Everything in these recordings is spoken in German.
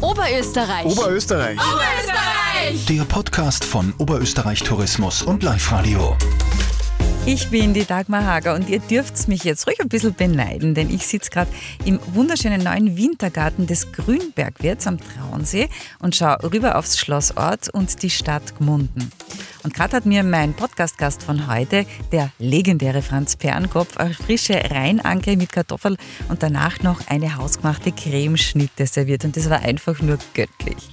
Oberösterreich. Oberösterreich. Oberösterreich. Der Podcast von Oberösterreich Tourismus und Live Radio. Ich bin die Dagmar Hager und ihr dürft mich jetzt ruhig ein bisschen beneiden, denn ich sitze gerade im wunderschönen neuen Wintergarten des Grünbergwirts am Traunsee und schaue rüber aufs Schlossort und die Stadt Gmunden. Und gerade hat mir mein Podcast-Gast von heute, der legendäre Franz Pernkopf, eine frische Rheinanke mit Kartoffel und danach noch eine hausgemachte Cremeschnitte serviert. Und das war einfach nur göttlich.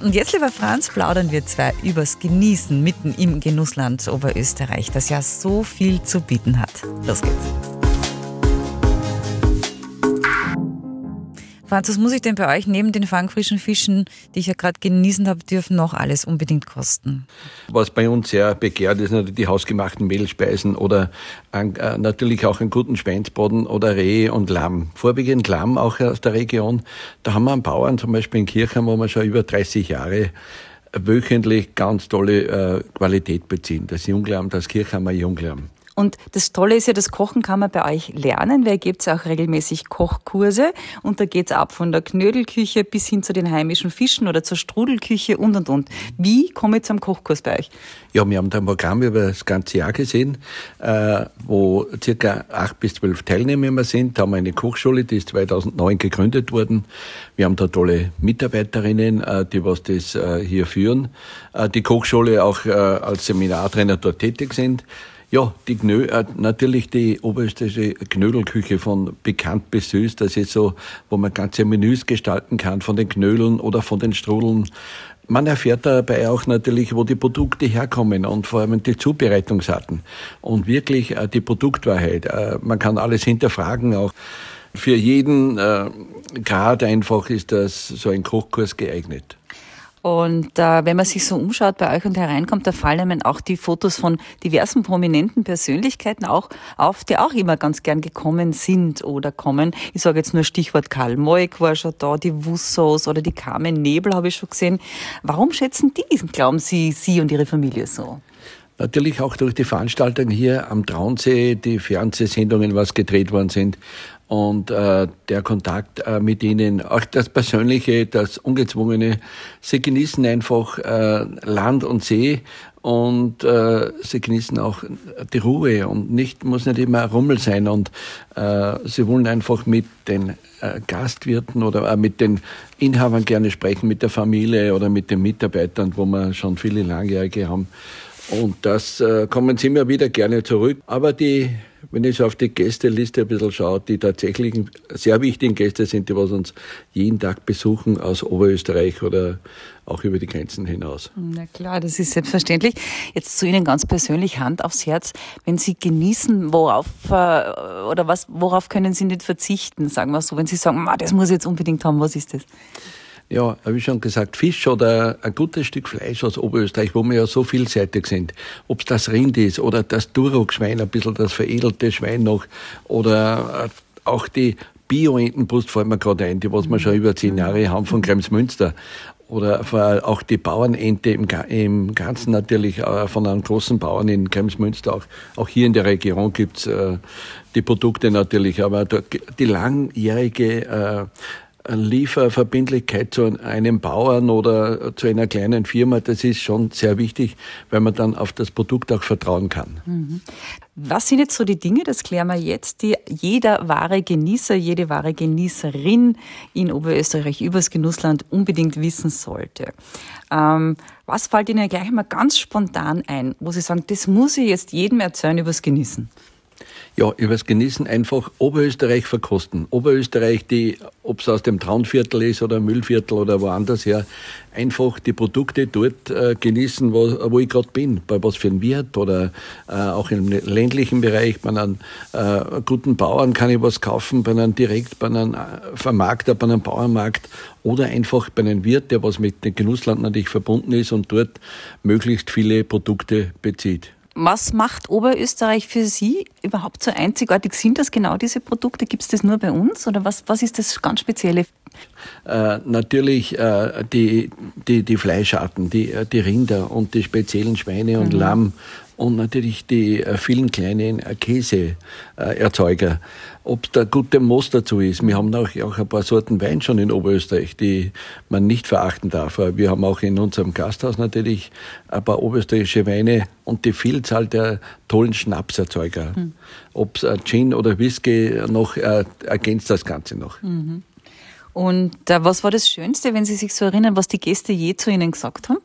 Und jetzt, lieber Franz, plaudern wir zwei übers Genießen mitten im Genussland Oberösterreich, das ja so viel zu bieten hat. Los geht's. Franz, was muss ich denn bei euch neben den fangfrischen Fischen, die ich ja gerade genießen habe dürfen, noch alles unbedingt kosten? Was bei uns sehr begehrt ist, natürlich die hausgemachten Mehlspeisen oder äh, natürlich auch einen guten Schweinsboden oder Reh und Lamm. Vorwiegend Lamm auch aus der Region. Da haben wir einen Bauern, zum Beispiel in Kirchheim, wo wir schon über 30 Jahre wöchentlich ganz tolle äh, Qualität beziehen. Das Junglamm, das Kirchheimer Junglamm. Und das Tolle ist ja, das Kochen kann man bei euch lernen, weil ihr gebt auch regelmäßig Kochkurse und da geht's ab von der Knödelküche bis hin zu den heimischen Fischen oder zur Strudelküche und und und. Wie komme ich zum Kochkurs bei euch? Ja, wir haben da ein Programm über das ganze Jahr gesehen, äh, wo circa acht bis zwölf Teilnehmer sind. Da haben wir eine Kochschule, die ist 2009 gegründet worden. Wir haben da tolle Mitarbeiterinnen, äh, die was das äh, hier führen. Die Kochschule auch als Seminartrainer dort tätig sind. Ja, die Gnö, äh, natürlich die oberösterreichische Knödelküche von bekannt bis süß. Das ist so, wo man ganze Menüs gestalten kann, von den Knödeln oder von den Strudeln. Man erfährt dabei auch natürlich, wo die Produkte herkommen und vor allem die Zubereitungsarten und wirklich äh, die Produktwahrheit. Äh, man kann alles hinterfragen auch. Für jeden äh, Grad einfach ist das so ein Kochkurs geeignet. Und äh, wenn man sich so umschaut bei euch und hereinkommt, da fallen einem auch die Fotos von diversen prominenten Persönlichkeiten auch auf, die auch immer ganz gern gekommen sind oder kommen. Ich sage jetzt nur Stichwort Karl Moik war schon da, die Wussos oder die Carmen Nebel habe ich schon gesehen. Warum schätzen die, glauben Sie, Sie und Ihre Familie so? Natürlich auch durch die Veranstaltungen hier am Traunsee, die Fernsehsendungen, was gedreht worden sind, und äh, der Kontakt äh, mit ihnen, auch das Persönliche, das Ungezwungene. Sie genießen einfach äh, Land und See und äh, sie genießen auch die Ruhe und nicht muss nicht immer Rummel sein und äh, sie wollen einfach mit den äh, Gastwirten oder äh, mit den Inhabern gerne sprechen, mit der Familie oder mit den Mitarbeitern, wo wir schon viele Langjährige haben. Und das äh, kommen sie immer wieder gerne zurück. Aber die wenn ich so auf die Gästeliste ein bisschen schaue, die tatsächlichen sehr wichtigen Gäste sind, die was uns jeden Tag besuchen aus Oberösterreich oder auch über die Grenzen hinaus. Na klar, das ist selbstverständlich. Jetzt zu Ihnen ganz persönlich Hand aufs Herz. Wenn Sie genießen, worauf äh, oder was, worauf können Sie nicht verzichten, sagen wir so, wenn Sie sagen, das muss ich jetzt unbedingt haben, was ist das? Ja, wie schon gesagt, Fisch oder ein gutes Stück Fleisch aus Oberösterreich, wo wir ja so vielseitig sind. Ob es das Rind ist oder das Duroc-Schwein, ein bisschen das veredelte Schwein noch oder äh, auch die Bio-Entenbrust fallen mir gerade ein, die was wir schon über zehn Jahre haben von Kremsmünster. Oder auch die Bauernente im, im Ganzen natürlich äh, von einem großen Bauern in Kremsmünster. Auch, auch hier in der Region gibt's äh, die Produkte natürlich, aber die langjährige äh, Lieferverbindlichkeit zu einem Bauern oder zu einer kleinen Firma, das ist schon sehr wichtig, weil man dann auf das Produkt auch vertrauen kann. Mhm. Was sind jetzt so die Dinge, das klären wir jetzt, die jeder wahre Genießer, jede wahre Genießerin in Oberösterreich übers Genussland unbedingt wissen sollte? Ähm, was fällt Ihnen gleich mal ganz spontan ein, wo Sie sagen, das muss ich jetzt jedem erzählen übers Genießen? Ja, übers Genießen einfach Oberösterreich verkosten. Oberösterreich, die, ob es aus dem Traunviertel ist oder Müllviertel oder woanders her, einfach die Produkte dort äh, genießen, wo, wo ich gerade bin. Bei was für ein Wirt oder äh, auch im ländlichen Bereich. Bei einem äh, guten Bauern kann ich was kaufen, bei einem direkt, bei einem äh, Vermarkter, bei einem Bauernmarkt oder einfach bei einem Wirt, der was mit dem Genussland natürlich verbunden ist und dort möglichst viele Produkte bezieht. Was macht Oberösterreich für Sie überhaupt so einzigartig? Sind das genau diese Produkte? Gibt es das nur bei uns oder was, was ist das ganz Spezielle? Äh, natürlich äh, die, die, die Fleischarten, die, äh, die Rinder und die speziellen Schweine und mhm. Lamm und natürlich die äh, vielen kleinen äh, Käseerzeuger. Ob da gute Most dazu ist. Wir haben auch, auch ein paar Sorten Wein schon in Oberösterreich, die man nicht verachten darf. Wir haben auch in unserem Gasthaus natürlich ein paar oberösterreichische Weine und die Vielzahl der tollen Schnapserzeuger. Mhm. Ob es Gin oder Whisky noch äh, ergänzt das Ganze noch. Mhm. Und äh, was war das Schönste, wenn Sie sich so erinnern, was die Gäste je zu Ihnen gesagt haben?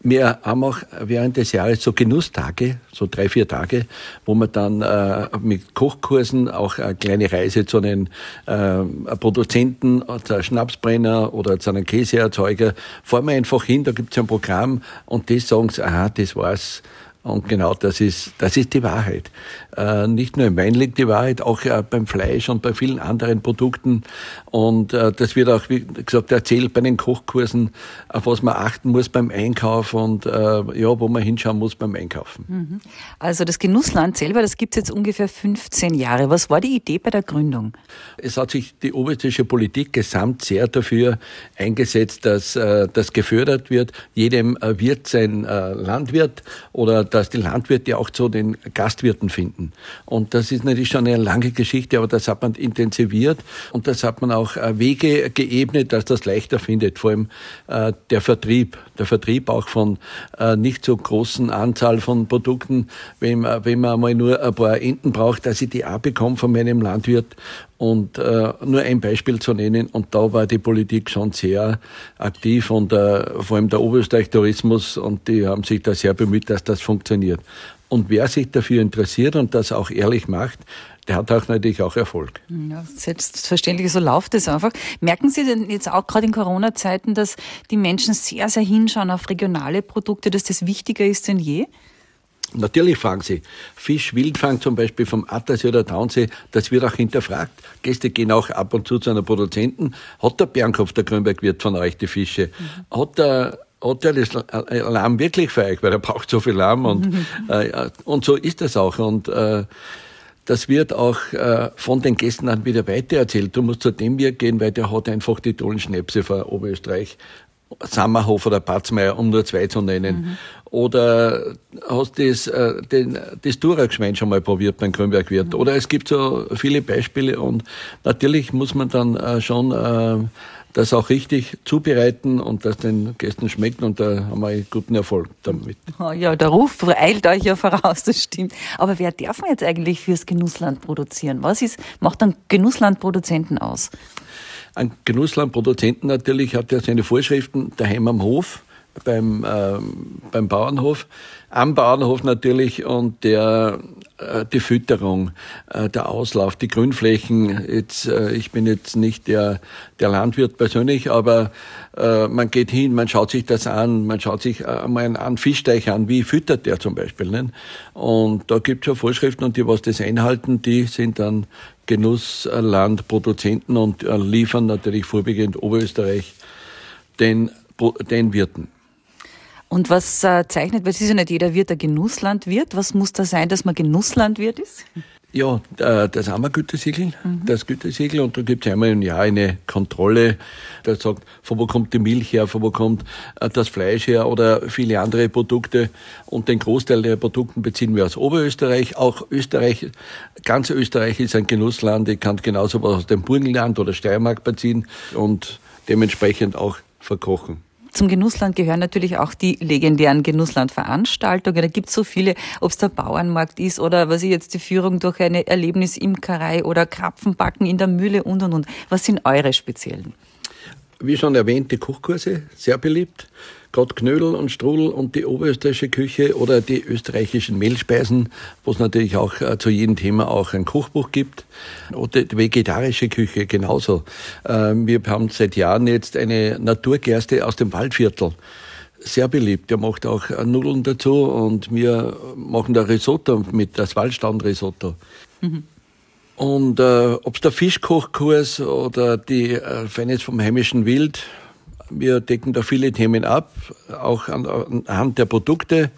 Wir haben auch während des Jahres so Genusstage, so drei, vier Tage, wo man dann äh, mit Kochkursen auch eine kleine Reise zu einem äh, Produzenten, zu einem Schnapsbrenner oder zu einem Käseerzeuger, fahren wir einfach hin, da gibt es ein Programm und die sagen aha, das war's. Und genau das ist, das ist die Wahrheit. Äh, nicht nur im Wein liegt die Wahrheit, auch äh, beim Fleisch und bei vielen anderen Produkten. Und äh, das wird auch, wie gesagt, erzählt bei den Kochkursen, auf was man achten muss beim Einkauf und äh, ja, wo man hinschauen muss beim Einkaufen. Mhm. Also das Genussland selber, das gibt es jetzt ungefähr 15 Jahre. Was war die Idee bei der Gründung? Es hat sich die oberösterreichische Politik gesamt sehr dafür eingesetzt, dass äh, das gefördert wird. Jedem äh, Wirt sein Landwirt oder dass die Landwirte auch zu den Gastwirten finden. Und das ist natürlich schon eine lange Geschichte, aber das hat man intensiviert und das hat man auch äh, Wege geebnet, dass das leichter findet. Vor allem äh, der Vertrieb, der Vertrieb auch von äh, nicht so großen Anzahl von Produkten, wenn, wenn man mal nur ein paar Enten braucht, dass ich die auch bekomme von meinem Landwirt und äh, nur ein Beispiel zu nennen, und da war die Politik schon sehr aktiv und äh, vor allem der Oberösterreich Tourismus und die haben sich da sehr bemüht, dass das funktioniert. Und wer sich dafür interessiert und das auch ehrlich macht, der hat auch natürlich auch Erfolg. Ja, selbstverständlich, so läuft es einfach. Merken Sie denn jetzt auch gerade in Corona-Zeiten, dass die Menschen sehr, sehr hinschauen auf regionale Produkte, dass das wichtiger ist denn je? Natürlich fragen sie. Fisch, Wildfang zum Beispiel vom Attersee oder Taunsee, das wird auch hinterfragt. Gäste gehen auch ab und zu zu einer Produzenten. Hat der Bernkopf, der Grünberg-Wirt von euch die Fische? Mhm. Hat der hat er das Lamm wirklich für euch, weil er braucht so viel Lamm und, mhm. äh, und so ist das auch. Und äh, das wird auch äh, von den Gästen dann wieder weitererzählt. Du musst zu dem Wirt gehen, weil der hat einfach die tollen Schnäpse von Oberösterreich. Sammerhof oder Patzmeier, um nur zwei zu nennen. Mhm. Oder hast das, äh, den, das Durax-Schwein schon mal probiert beim Grünbergwirt? Mhm. Oder es gibt so viele Beispiele und natürlich muss man dann äh, schon äh, das auch richtig zubereiten und das den Gästen schmeckt und da haben wir einen guten Erfolg damit. Ja, der Ruf eilt euch ja voraus, das stimmt. Aber wer darf man jetzt eigentlich fürs Genussland produzieren? Was ist, macht dann Genusslandproduzenten aus? Ein Genusslandproduzenten natürlich hat ja seine Vorschriften daheim am Hof, beim, äh, beim Bauernhof, am Bauernhof natürlich und der äh, die Fütterung, äh, der Auslauf, die Grünflächen. Jetzt, äh, ich bin jetzt nicht der, der Landwirt persönlich, aber man geht hin, man schaut sich das an, man schaut sich einmal einen Fischteich an, wie füttert der zum Beispiel. Nicht? Und da gibt es ja Vorschriften und die, was das einhalten, die sind dann Genusslandproduzenten und liefern natürlich vorwiegend Oberösterreich den, den Wirten. Und was äh, zeichnet, weil es ist ja nicht jeder Wirt ein Genusslandwirt, was muss da sein, dass man Genusslandwirt ist? Ja, das haben wir Gütesiegel, mhm. das Gütesiegel und da gibt es einmal im Jahr eine Kontrolle, der sagt, von wo kommt die Milch her, von wo kommt äh, das Fleisch her oder viele andere Produkte und den Großteil der Produkte beziehen wir aus Oberösterreich, auch Österreich, ganz Österreich ist ein Genussland, ich kann genauso was aus dem Burgenland oder Steiermark beziehen und dementsprechend auch verkochen. Zum Genussland gehören natürlich auch die legendären Genusslandveranstaltungen. Da gibt es so viele, ob es der Bauernmarkt ist oder was ich jetzt die Führung durch eine Erlebnisimkerei oder Krapfenbacken in der Mühle und und und. Was sind eure speziellen? Wie schon erwähnt, die Kochkurse, sehr beliebt gerade Knödel und Strudel und die oberösterreichische Küche oder die österreichischen Mehlspeisen, wo es natürlich auch äh, zu jedem Thema auch ein Kochbuch gibt. Oder die vegetarische Küche genauso. Äh, wir haben seit Jahren jetzt eine Naturgerste aus dem Waldviertel sehr beliebt. Der macht auch äh, Nudeln dazu und wir machen da Risotto mit das Waldstand-Risotto. Mhm. Und äh, ob es der Fischkochkurs oder die äh, Fans vom heimischen Wild, wir decken da viele Themen ab, auch anhand der Produkte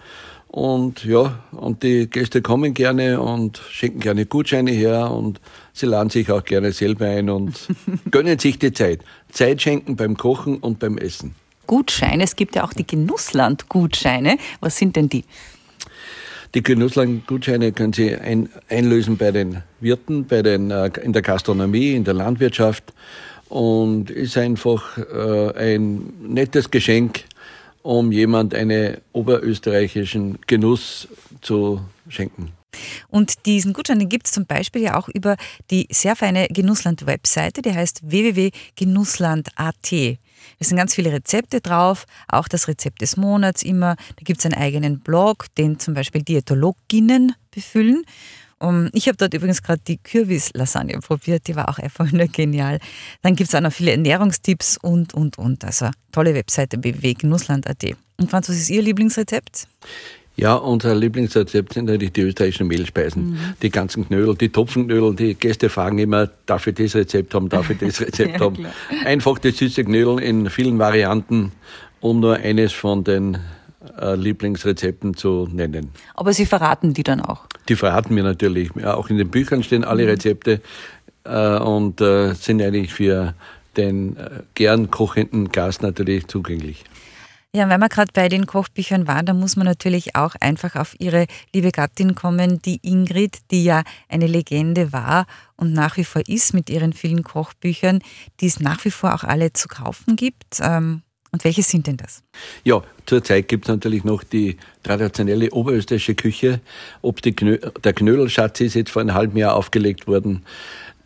Und ja, und die Gäste kommen gerne und schenken gerne Gutscheine her und sie laden sich auch gerne selber ein und gönnen sich die Zeit. Zeit schenken beim Kochen und beim Essen. Gutscheine, es gibt ja auch die Genussland-Gutscheine. Was sind denn die? Die Genussland-Gutscheine können Sie ein, einlösen bei den Wirten, bei den, äh, in der Gastronomie, in der Landwirtschaft und ist einfach äh, ein nettes Geschenk, um jemand einen oberösterreichischen Genuss zu schenken. Und diesen Gutschein gibt es zum Beispiel ja auch über die sehr feine Genussland-Webseite, die heißt www.genussland.at. Es sind ganz viele Rezepte drauf, auch das Rezept des Monats immer. Da gibt es einen eigenen Blog, den zum Beispiel Diätologinnen befüllen. Um, ich habe dort übrigens gerade die Kürbis-Lasagne probiert, die war auch einfach nur genial. Dann gibt es auch noch viele Ernährungstipps und, und, und. Also tolle Webseite www.genussland.at. Und Franz, was ist Ihr Lieblingsrezept? Ja, unser Lieblingsrezept sind natürlich die österreichischen Mehlspeisen. Mhm. Die ganzen Knödel, die Topfenknödel. Die Gäste fragen immer, darf ich das Rezept haben, darf ich das Rezept ja, haben. Klar. Einfach die süße Knödel in vielen Varianten, um nur eines von den äh, Lieblingsrezepten zu nennen. Aber Sie verraten die dann auch? Die verraten wir natürlich. Ja, auch in den Büchern stehen alle mhm. Rezepte äh, und äh, sind eigentlich für den äh, gern kochenden Gast natürlich zugänglich. Ja, wenn wir gerade bei den Kochbüchern waren, dann muss man natürlich auch einfach auf Ihre liebe Gattin kommen, die Ingrid, die ja eine Legende war und nach wie vor ist mit ihren vielen Kochbüchern, die es nach wie vor auch alle zu kaufen gibt. Ähm, und welche sind denn das? Ja, zurzeit gibt es natürlich noch die traditionelle oberösterreichische Küche. Ob Knö der Knödelschatz ist jetzt vor einem halben Jahr aufgelegt worden.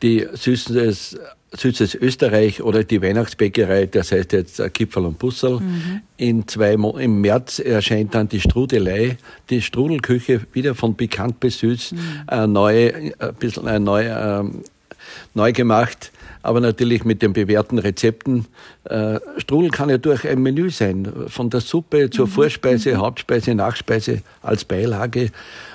Die Süßes, Süßes Österreich oder die Weihnachtsbäckerei, das heißt jetzt Kipferl und Bussel. Mhm. In zwei Mo Im März erscheint dann die Strudelei, die Strudelküche wieder von bekannt bis süß, mhm. äh, neu, ein bisschen äh, neu, äh, neu gemacht aber natürlich mit den bewährten Rezepten. Äh, Strudel kann ja durch ein Menü sein, von der Suppe zur mhm. Vorspeise, mhm. Hauptspeise, Nachspeise als Beilage.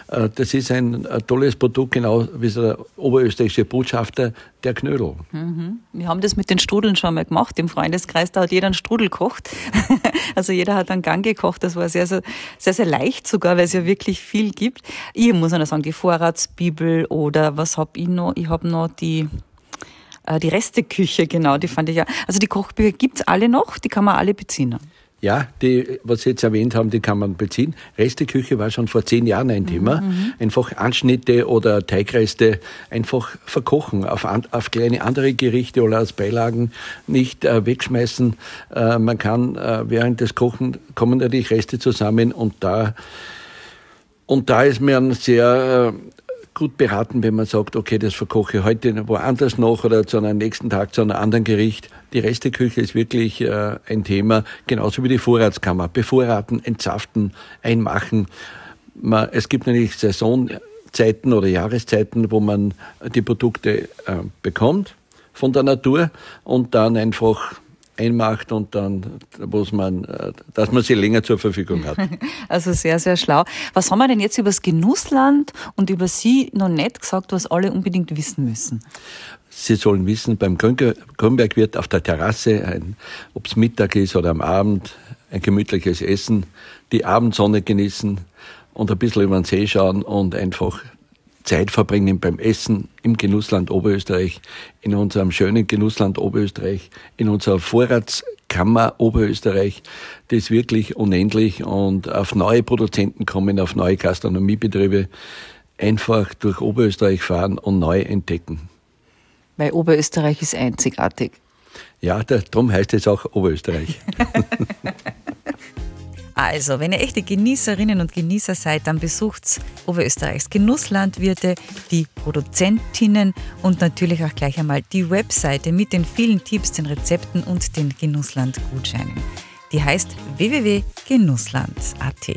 Äh, das ist ein, ein, tolles Produkt, genau wie der oberösterreichische Botschafter der Knödel. Mhm. Wir haben das mit den Strudeln schon mal gemacht im Freundeskreis. Da hat jeder einen Strudel gekocht. also jeder hat einen Gang gekocht. Das war sehr, sehr, sehr, sehr leicht sogar, weil es ja wirklich viel gibt. Ich muss noch sagen, die Vorratsbibel oder was habe ich noch? Ich habe noch die äh, die Resteküche, genau, die fand ich ja. Also die Kochbücher gibt es alle noch, die kann man alle beziehen. Ja, die, was Sie jetzt erwähnt haben, die kann man beziehen. Resteküche war schon vor zehn Jahren ein Thema. Mhm. mhm. Einfach Anschnitte oder Teigreste einfach verkochen auf, auf kleine andere Gerichte oder als Beilagen nicht äh, wegschmeißen. Äh, man kann äh, während des Kochen kommen natürlich Reste zusammen und da und da ist mir ein sehr äh, gut beraten, wenn man sagt, okay, das verkoche ich heute woanders noch oder zu einem nächsten Tag zu einem anderen Gericht. Die Resteküche ist wirklich äh, ein Thema, genauso wie die Vorratskammer. Bevorraten, entsaften, einmachen. Man, es gibt natürlich Saisonzeiten oder Jahreszeiten, wo man die Produkte äh, bekommt von der Natur und dann einfach einmacht und dann, muss man, äh, dass man sie länger zur Verfügung hat. Also sehr, sehr schlau. Was haben wir denn jetzt über das Genussland und über Sie noch nicht gesagt, was alle unbedingt wissen müssen? Sie sollen wissen, beim Grünberg wird auf der Terrasse, ob es Mittag ist oder am Abend, ein gemütliches Essen, die Abendsonne genießen und ein bisschen über den See schauen und einfach Zeit verbringen beim Essen im Genussland Oberösterreich, in unserem schönen Genussland Oberösterreich, in unserer Vorratskammer Oberösterreich. Das ist wirklich unendlich und auf neue Produzenten kommen, auf neue Gastronomiebetriebe, einfach durch Oberösterreich fahren und neu entdecken. Weil Oberösterreich ist einzigartig. Ja, darum heißt es auch Oberösterreich. Also, wenn ihr echte Genießerinnen und Genießer seid, dann besucht Oberösterreichs Genusslandwirte, die Produzentinnen und natürlich auch gleich einmal die Webseite mit den vielen Tipps, den Rezepten und den Genussland-Gutscheinen. Die heißt www.genussland.at.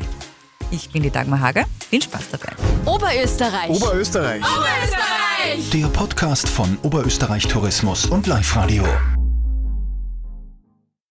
Ich bin die Dagmar Hager, viel Spaß dabei. Oberösterreich. Oberösterreich. Oberösterreich. Der Podcast von Oberösterreich Tourismus und Live Radio.